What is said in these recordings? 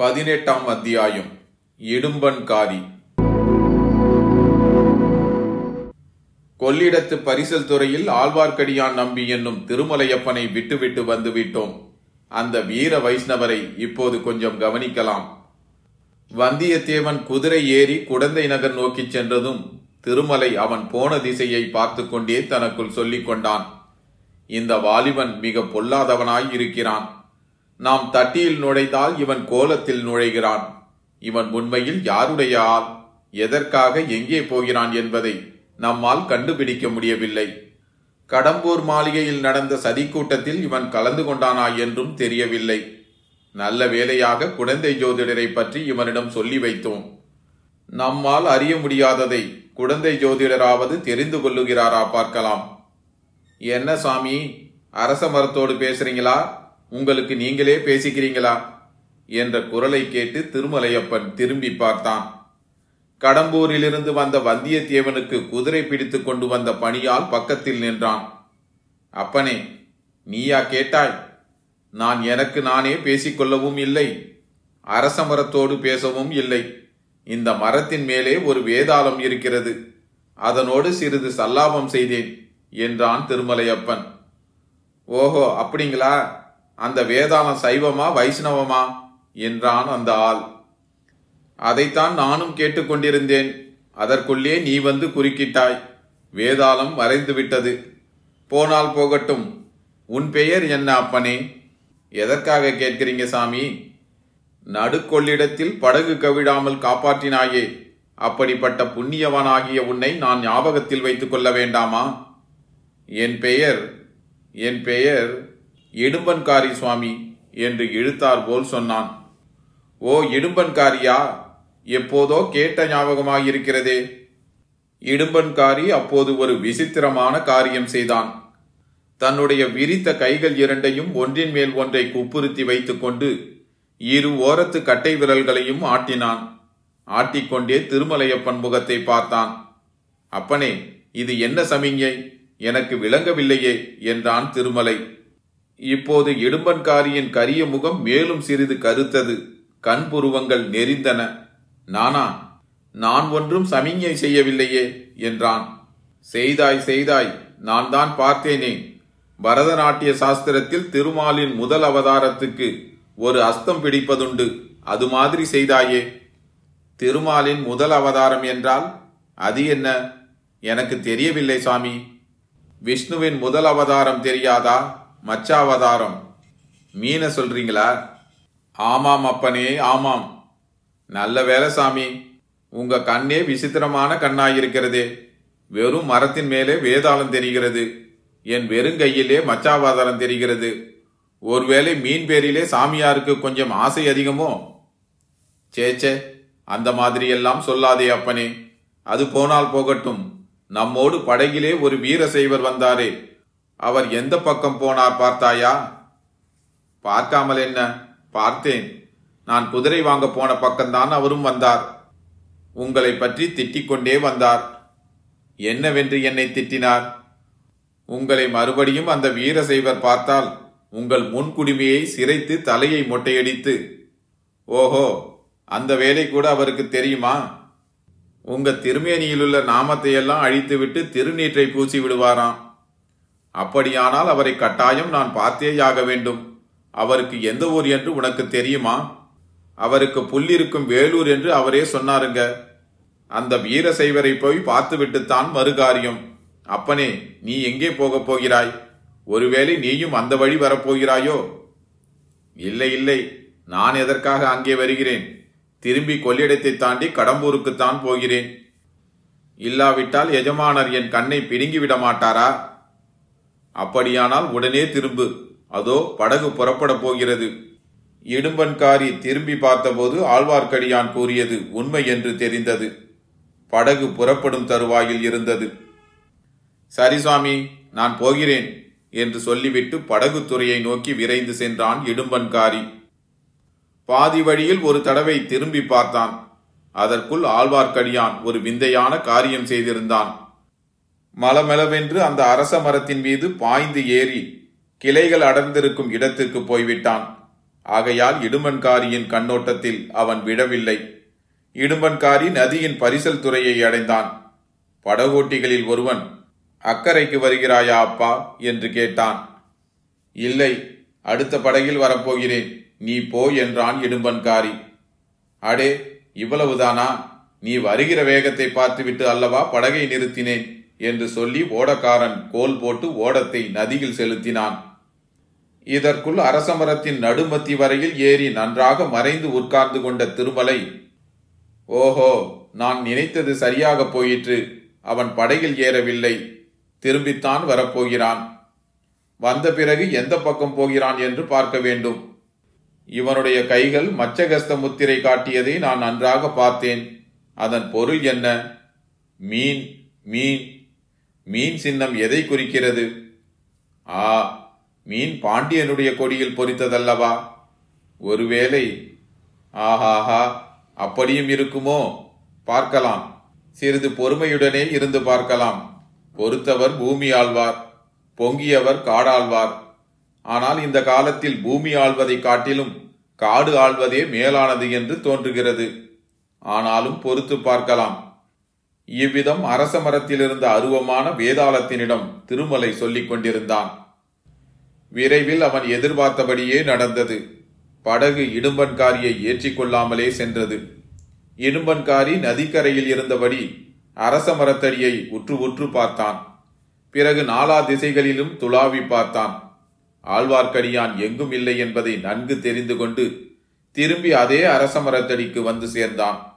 பதினெட்டாம் அத்தியாயம் இடும்பன்காரி கொள்ளிடத்து பரிசல் துறையில் ஆழ்வார்க்கடியான் நம்பி என்னும் திருமலையப்பனை விட்டுவிட்டு வந்துவிட்டோம். அந்த வீர வைஷ்ணவரை இப்போது கொஞ்சம் கவனிக்கலாம். வந்தியத்தேவன் குதிரை ஏறி குடந்தை நகர் நோக்கிச் சென்றதும் திருமலை அவன் போன திசையை பார்த்து கொண்டே தனக்குள் சொல்லிக் கொண்டான் இந்த வாலிபன் மிக பொல்லாதவனாய் இருக்கிறான். நாம் தட்டியில் நுழைந்தால் இவன் கோலத்தில் நுழைகிறான். இவன் உண்மையில் யாருடைய ஆள் எதற்காக எங்கே போகிறான் என்பதை நம்மால் கண்டுபிடிக்க முடியவில்லை. கடம்பூர் மாளிகையில் நடந்த சதிக்கூட்டத்தில் இவன் கலந்து கொண்டானா என்றும் தெரியவில்லை. நல்ல வேலையாக குழந்தை ஜோதிடரை பற்றி இவனிடம் சொல்லி வைத்தோம். நம்மால் அறிய முடியாததை குழந்தை ஜோதிடராவது தெரிந்து கொள்ளுகிறாரா பார்க்கலாம். என்ன சாமி அரச மரத்தோடு பேசுறீங்களா? உங்களுக்கு நீங்களே பேசிக்கிறீங்களா? என்ற குரலை கேட்டு திருமலையப்பன் திரும்பி பார்த்தான். கடம்பூரிலிருந்து வந்த வந்தியத்தேவனுக்கு குதிரை பிடித்து கொண்டு வந்த பணியால் பக்கத்தில் நின்றான். அப்பனே நீயா கேட்டாய்? நான் எனக்கு நானே பேசிக்கொள்ளவும் இல்லை. அரச மரத்தோடு பேசவும் இல்லை. இந்த மரத்தின் மேலே ஒரு வேதாளம் இருக்கிறது. அதனோடு சிறிது சல்லாபம் செய்தேன் என்றான் திருமலையப்பன். ஓஹோ அப்படிங்களா? அந்த வேதாளம் சைவமா வைஷ்ணவமா? என்றான் அந்த ஆள். அதைத்தான் நானும் கேட்டுக்கொண்டிருந்தேன். அதற்குள்ளே நீ வந்து குறுக்கிட்டாய். வேதாளம் மறைந்து விட்டது போனால் போகட்டும். உன் பெயர் என்ன அப்பனே? எதற்காக கேட்கிறீங்க சாமி? நடுக்கொள்ளிடத்தில் படகு கவிழாமல் காப்பாற்றினாயே. அப்படிப்பட்ட புண்ணியவனாகிய உன்னை நான் ஞாபகத்தில் வைத்துக் கொள்ள வேண்டாமா? என் பெயர் என் பெயர் எடும்பன்காரி சுவாமி என்று இழுத்தார் போல் சொன்னான். ஓ இடும்பன்காரியா எப்போதோ கேட்ட ஞாபகமாயிருக்கிறதே. இடும்பன்காரி அப்போது ஒரு விசித்திரமான காரியம் செய்தான். தன்னுடைய விரித்த கைகள் இரண்டையும் ஒன்றின் மேல் ஒன்றை குப்புறுத்தி வைத்துக்கொண்டு இரு ஓரத்து கட்டை விரல்களையும் ஆட்டினான். ஆட்டிக்கொண்டே திருமலையப்பன் முகத்தை பார்த்தான். அப்பனே இது என்ன சமிஞை எனக்கு விளங்கவில்லையே என்றான் திருமலை. இப்போது இடும்பன்காரியின் கரிய முகம் மேலும் சிறிது கருத்தது. கண்புருவங்கள் நெறிந்தன. நானா? நான் ஒன்றும் சமிஞை செய்யவில்லையே என்றான். செய்தாய் செய்தாய் நான் தான் பார்த்தேனே. பரதநாட்டிய சாஸ்திரத்தில் திருமாலின் முதல் அவதாரத்துக்கு ஒரு அஸ்தம் பிடிப்பதுண்டு. அது மாதிரி செய்தாயே. திருமாலின் முதல் அவதாரம் என்றால் அது என்ன? எனக்கு தெரியவில்லை சாமி. விஷ்ணுவின் முதல் அவதாரம் தெரியாதா? மச்சாவதாரம். மீனை சொல்றீங்களா? ஆமாம் அப்பனே ஆமாம். நல்ல வேலை சாமி உங்க கண்ணே விசித்திரமான கண்ணாயிருக்கிறதே வெறும் மரத்தின் மேலே வேதாளம் தெரிகிறது. என் வெறுங்கையிலே மச்சாவதாரம் தெரிகிறது. ஒருவேளை மீன் பேரிலே சாமியாருக்கு கொஞ்சம் ஆசை அதிகமோ? சேச்சே அந்த மாதிரியெல்லாம் சொல்லாதே அப்பனே. அது போனால் போகட்டும். நம்மோடு படகிலே ஒரு வீரசைவர் வந்தாரே. அவர் எந்த பக்கம் போனார் பார்த்தாயா? பார்க்காமல் என்ன? பார்த்தேன். நான் குதிரை வாங்க போன பக்கம்தான் அவரும் வந்தார். உங்களை பற்றி திட்டிக் கொண்டே வந்தார். என்னவென்று என்னை திட்டினார்? உங்களை மறுபடியும் அந்த வீரசைவர் பார்த்தால் உங்கள் முன்குடுமையை சிரைத்து தலையை மொட்டையடித்து ஓஹோ அந்த வேலை கூட அவருக்கு தெரியுமா? உங்க திருமேனியிலுள்ள நாமத்தையெல்லாம் அழித்துவிட்டு திருநீற்றை பூசி விடுவாராம். அப்படியானால் அவரை கட்டாயம் நான் பார்த்தேயாக வேண்டும். அவருக்கு எந்த ஊர் என்று உனக்கு தெரியுமா? அவருக்கு புல்லிருக்கும் வேலூர் என்று அவரே சொன்னாருங்க. அந்த வீரசைவரை போய் பார்த்துவிட்டுத்தான் மறுகாரியம். அப்பனே நீ எங்கே போகப் போகிறாய்? ஒருவேளை நீயும் அந்த வழி வரப்போகிறாயோ இல்லை இல்லை. நான் எதற்காக அங்கே வருகிறேன்? திரும்பி கொள்ளிடத்தை தாண்டி கடம்பூருக்குத்தான் போகிறேன். இல்லாவிட்டால் எஜமானர் என் கண்ணை பிடுங்கிவிட மாட்டாரா அப்படியானால் உடனே திரும்பு. அதோ படகு புறப்பட போகிறது. இடும்பன்காரி திரும்பி பார்த்தபோது ஆழ்வார்க்கடியான் கூறியது உண்மை என்று தெரிந்தது. படகு புறப்படும் தருவாயில் இருந்தது. சரி சுவாமி நான் போகிறேன் என்று சொல்லிவிட்டு படகு துறையை நோக்கி விரைந்து சென்றான் இடும்பன்காரி. பாதி வழியில் ஒரு தடவை திரும்பி பார்த்தான். அதற்குள் ஆழ்வார்க்கடியான் ஒரு விந்தையான காரியம் செய்திருந்தான். மலமளவென்று அந்த அரச மரத்தின் மீது பாய்ந்து ஏறி கிளைகள் அடர்ந்திருக்கும் இடத்திற்கு போய்விட்டான். ஆகையால் இடுமன்காரியின் கண்ணோட்டத்தில் அவன் விடவில்லை இடும்பன்காரி நதியின் பரிசல் துறையை அடைந்தான். படகோட்டிகளில் ஒருவன் அக்கறைக்கு வருகிறாயா அப்பா? என்று கேட்டான். இல்லை அடுத்த படகில் வரப்போகிறேன். நீ போ என்றான் இடும்பன்காரி. அடே இவ்வளவுதானா? நீ வருகிற வேகத்தை பார்த்துவிட்டு அல்லவா படகை நிறுத்தினேன். என்று சொல்லி ஓடக்காரன் கோல் போட்டு ஓடத்தை நதியில் செலுத்தினான். இதற்குள் அரசமரத்தின் நடுமத்தி வரையில் ஏறி நன்றாக மறைந்து உட்கார்ந்து கொண்ட திருமலை ஓஹோ நான் நினைத்தது சரியாக போயிற்று. அவன் படையில் ஏறவில்லை. திரும்பித்தான் வரப்போகிறான். வந்த பிறகு எந்த பக்கம் போகிறான் என்று பார்க்க வேண்டும். இவனுடைய கைகள் மச்சகஸ்த முத்திரை காட்டியதை நான் நன்றாக பார்த்தேன். அதன் பொருள் என்ன? மீன் மீன் மீன் சின்னம் எதை குறிக்கிறது? ஆ மீன் பாண்டியனுடைய கொடியில் பொறித்ததல்லவா? ஒருவேளை ஆஹாஹா அப்படியும் இருக்குமோ? பார்க்கலாம். சிறிது பொறுமையுடனே இருந்து பார்க்கலாம். பொறுத்தவர் பூமி ஆழ்வார் பொங்கியவர் காடாழ்வார் ஆனால் இந்த காலத்தில் பூமி ஆழ்வதை காட்டிலும் காடு ஆள்வதே மேலானது என்று தோன்றுகிறது. ஆனாலும் பொறுத்து பார்க்கலாம். இவ்விதம் அரச மரத்திலிருந்த அருவமான வேதாளத்தினிடம் திருமலை சொல்லிக் கொண்டிருந்தான். விரைவில் அவன் எதிர்பார்த்தபடியே நடந்தது. படகு இடும்பன்காரியை ஏற்றிக்கொள்ளாமலே சென்றது. இடும்பன்காரி நதிக்கரையில் இருந்தபடி அரச மரத்தடியை உற்று உற்று பார்த்தான். பிறகு நாலா திசைகளிலும் துளாவி பார்த்தான். ஆழ்வார்க்கடியான் எங்கும் இல்லை என்பதை நன்கு தெரிந்து கொண்டு திரும்பி அதே அரச மரத்தடிக்கு வந்து சேர்ந்தான்.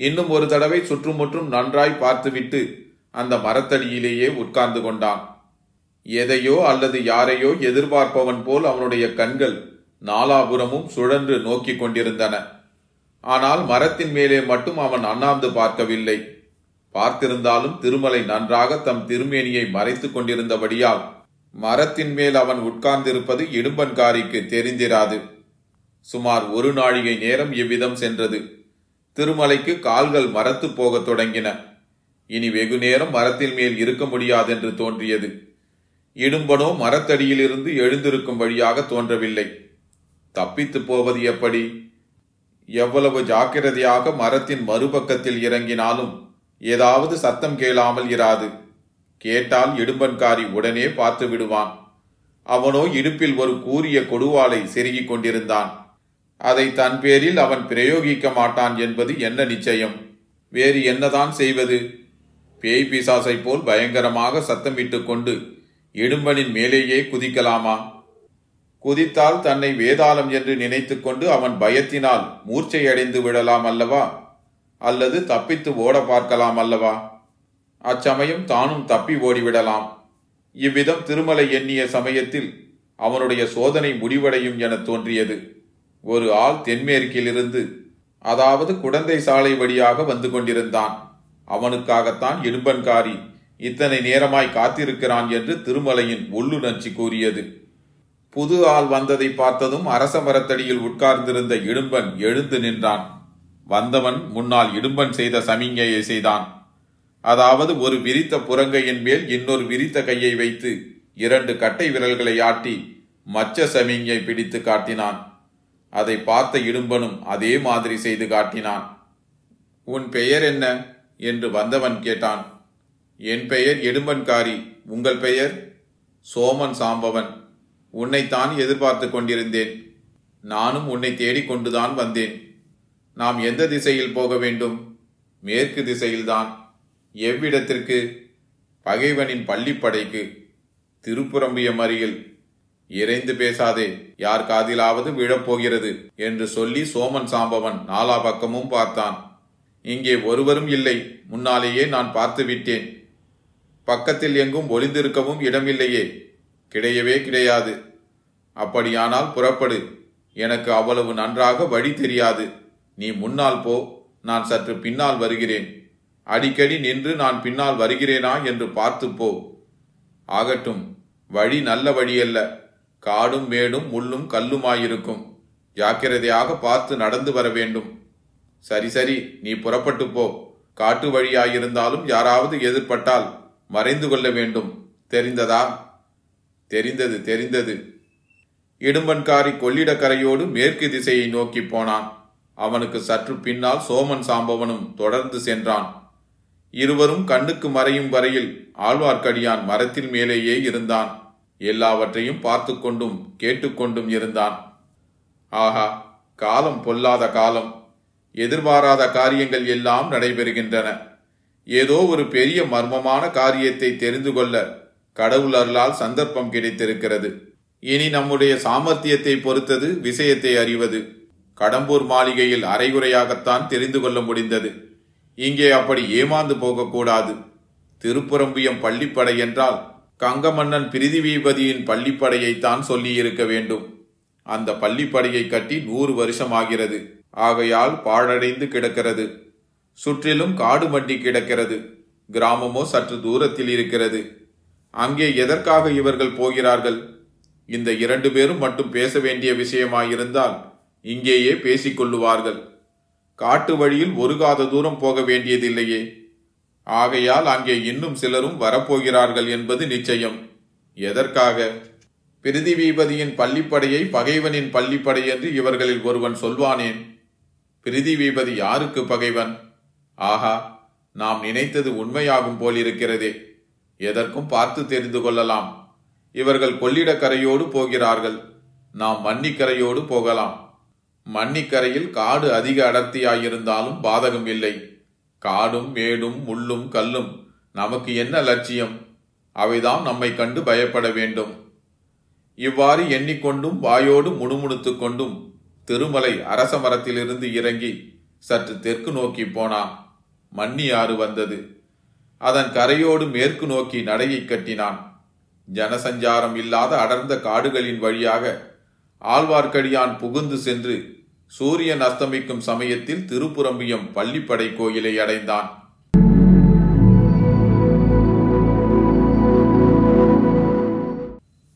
இன்னும் ஒரு தடவை சுற்றுமுற்றும் நன்றாய் பார்த்துவிட்டு அந்த மரத்தடியிலேயே உட்கார்ந்து கொண்டான். எதையோ அல்லது யாரையோ எதிர்பார்ப்பவன் போல் அவனுடைய கண்கள் நாலாபுரமும் சுழன்று நோக்கிக் கொண்டிருந்தன. ஆனால் மரத்தின் மேலே மட்டும் அவன் அண்ணாந்து பார்க்கவில்லை. பார்த்திருந்தாலும் திருமலை நன்றாக தம் திருமேனியை மறைத்துக் கொண்டிருந்தபடியால் மரத்தின் மேல் அவன் உட்கார்ந்திருப்பது இடும்பன்காரிக்கு தெரிந்திராது. சுமார் ஒரு நாழிகை நேரம் இவ்விதம் சென்றது. திருமலைக்கு கால்கள் மரத்து போகத் தொடங்கின. இனி வெகு நேரம் மரத்தின் மேல் இருக்க முடியாதென்று தோன்றியது. இடும்பனோ மரத்தடியிலிருந்து எழுந்திருக்கும் வழியாக தோன்றவில்லை. தப்பித்து போவது எப்படி? எவ்வளவு ஜாக்கிரதையாக மரத்தின் மறுபக்கத்தில் இறங்கினாலும் ஏதாவது சத்தம் கேளாமல் இராது. கேட்டால் இடும்பன்காரி உடனே பார்த்து விடுவான். அவனோ இடுப்பில் ஒரு கூரிய கொடுவாளை செருகிக் கொண்டிருந்தான். அதை தன் பேரில் அவன் பிரயோகிக்க மாட்டான் என்பது என்ன நிச்சயம்? வேறு என்னதான் செய்வது? பேய் பிசாசை போல் பயங்கரமாக சத்தமிட்டுக் கொண்டு இடும்பனின் மேலேயே குதிக்கலாமா? குதித்தால் தன்னை வேதாளம் என்று நினைத்துக் கொண்டு அவன் பயத்தினால் மூர்ச்சையடைந்து விடலாம் அல்லவா? அல்லது தப்பித்து ஓட பார்க்கலாம் அல்லவா? அச்சமயம் தானும் தப்பி ஓடிவிடலாம். இவ்விதம் திருமலை எண்ணிய சமயத்தில் அவனுடைய சோதனை முடிவடையும் என தோன்றியது. ஒரு ஆள் தென்மேற்கிலிருந்து அதாவது குடந்தை சாலை வழியாக வந்து கொண்டிருந்தான். அவனுக்காகத்தான் இடும்பன்காரி இத்தனை நேரமாய் காத்திருக்கிறான் என்று திருமலையின் உள்ளுணர்ச்சி கூறியது. புது ஆள் வந்ததை பார்த்ததும் அரச மரத்தடியில் உட்கார்ந்திருந்த இடும்பன் எழுந்து நின்றான். வந்தவன் முன்னால் இடும்பன் செய்த சமிஞையை செய்தான். அதாவது ஒரு விரித்த புறங்கையின் மேல் இன்னொரு விரித்த கையை வைத்து இரண்டு கட்டை விரல்களை ஆட்டி மச்ச சமிஞை பிடித்து காட்டினான். அதை பார்த்த இடும்பனும் அதே மாதிரி செய்து காட்டினான். உன் பெயர் என்ன? என்று வந்தவன் கேட்டான். என் பெயர் இடும்பன்காரி. உங்கள் பெயர்? சோமன் சாம்பவன். உன்னைத்தான் எதிர்பார்த்து கொண்டிருந்தேன். நானும் உன்னை தேடிக்கொண்டுதான் வந்தேன். நாம் எந்த திசையில் போக வேண்டும்? மேற்கு திசையில்தான். எவ்விடத்திற்கு? பகைவனின் பள்ளிப்படைக்கு. திருப்புறம்பியம் அருகில். இறைந்து பேசாதே யார் காதிலாவது விழப்போகிறது என்று சொல்லி சோமன் சாம்பவன் நாலா பக்கமும் பார்த்தான். இங்கே ஒருவரும் இல்லை முன்னாலேயே நான் பார்த்து விட்டேன். பக்கத்தில் எங்கும் ஒளிந்திருக்கவும் இடமில்லையே கிடையவே கிடையாது. அப்படியானால் புறப்படு எனக்கு அவ்வளவு நன்றாக வழி தெரியாது. நீ முன்னால் போ நான் சற்று பின்னால் வருகிறேன். அடிக்கடி நின்று நான் பின்னால் வருகிறேனா என்று பார்த்து போ. ஆகட்டும் வழி நல்ல வழியல்ல. காடும் மேடும் முள்ளும் கல்லுமாயிருக்கும். ஜாக்கிரதையாக பார்த்து நடந்து வர வேண்டும். சரி சரி நீ புறப்பட்டு போ. காட்டு வழியாயிருந்தாலும் யாராவது எதிர்பட்டால் மறைந்து கொள்ள வேண்டும். தெரிந்ததா? தெரிந்தது தெரிந்தது. இடும்பன்காரி கொள்ளிடக்கரையோடு மேற்கு திசையை நோக்கி போனான். அவனுக்கு சற்று பின்னால் சோமன் சாம்பவனும் தொடர்ந்து சென்றான். இருவரும் கண்ணுக்கு மறையும் வரையில் ஆழ்வார்க்கடியான் மரத்தின் மேலேயே இருந்தான். எல்லாவற்றையும் பார்த்து கொண்டும் கேட்டுக்கொண்டும் இருந்தான். ஆஹா காலம் பொல்லாத காலம். எதிர்பாராத காரியங்கள் எல்லாம் நடைபெறுகின்றன. ஏதோ ஒரு பெரிய மர்மமான காரியத்தை தெரிந்து கொள்ள கடவுள் அருளால் சந்தர்ப்பம் கிடைத்திருக்கிறது. இனி நம்முடைய சாமர்த்தியத்தை பொறுத்தது விஷயத்தை அறிவது. கடம்பூர் மாளிகையில் அரைகுறையாகத்தான் தெரிந்து கொள்ள முடிந்தது. இங்கே அப்படி ஏமாந்து போகக்கூடாது. திருப்புறம்பியம் பள்ளிப்படை என்றால் கங்கமன்னன் பிரிதிவீபதியின் பள்ளிப்படையைத்தான் சொல்லியிருக்க வேண்டும். அந்த பள்ளிப்படையை கட்டி நூறு வருஷம் ஆகிறது ஆகையால் பாழடைந்து கிடக்கிறது. சுற்றிலும் காடு மண்டி கிடக்கிறது. கிராமமோ சற்று தூரத்தில் இருக்கிறது. அங்கே எதற்காக இவர்கள் போகிறார்கள்? இந்த இரண்டு பேரும் மட்டும் பேச வேண்டிய விஷயமாயிருந்தால் இங்கேயே பேசிக்கொள்ளுவார்கள் காட்டு வழியில் ஒரு காத தூரம் போக வேண்டியதில்லையே. ஆகையால் அங்கே இன்னும் சிலரும் வரப்போகிறார்கள் என்பது நிச்சயம். எதற்காக? பிரிதிவீபதியின் பள்ளிப்படையை பகைவனின் பள்ளிப்படை என்று இவர்களில் ஒருவன் சொல்வானேன். பிரிதிவீபதி யாருக்கு பகைவன்? ஆஹா நாம் நினைத்தது உண்மையாகும் போலிருக்கிறதே. எதற்கும் பார்த்து தெரிந்து கொள்ளலாம். இவர்கள் கொள்ளிடக்கரையோடு போகிறார்கள். நாம் மன்னிக்கரையோடு போகலாம். மன்னிக்கரையில் காடு அதிக அடர்த்தியாயிருந்தாலும் பாதகம் இல்லை. காடும் மேடும் முள்ளும் கல்லும் நமக்கு என்ன லட்சியம்? அவைதான் நம்மை கண்டு பயப்பட வேண்டும். இவ்வாறு எண்ணிக்கொண்டும் வாயோடு முணுமுணுத்துக் கொண்டும் திருமலை அரச மரத்திலிருந்து இறங்கி சற்று தெற்கு நோக்கி போனான். மன்னி ஆறு வந்தது. அதன் கரையோடு மேற்கு நோக்கி நடையை கட்டினான். ஜனசஞ்சாரம் இல்லாத அடர்ந்த காடுகளின் வழியாக ஆழ்வார்க்கடியான் புகுந்து சென்று சூரியன் அஸ்தமிக்கும் சமயத்தில் திருப்புரம்பியம் பள்ளிப்படை கோயிலை அடைந்தான்.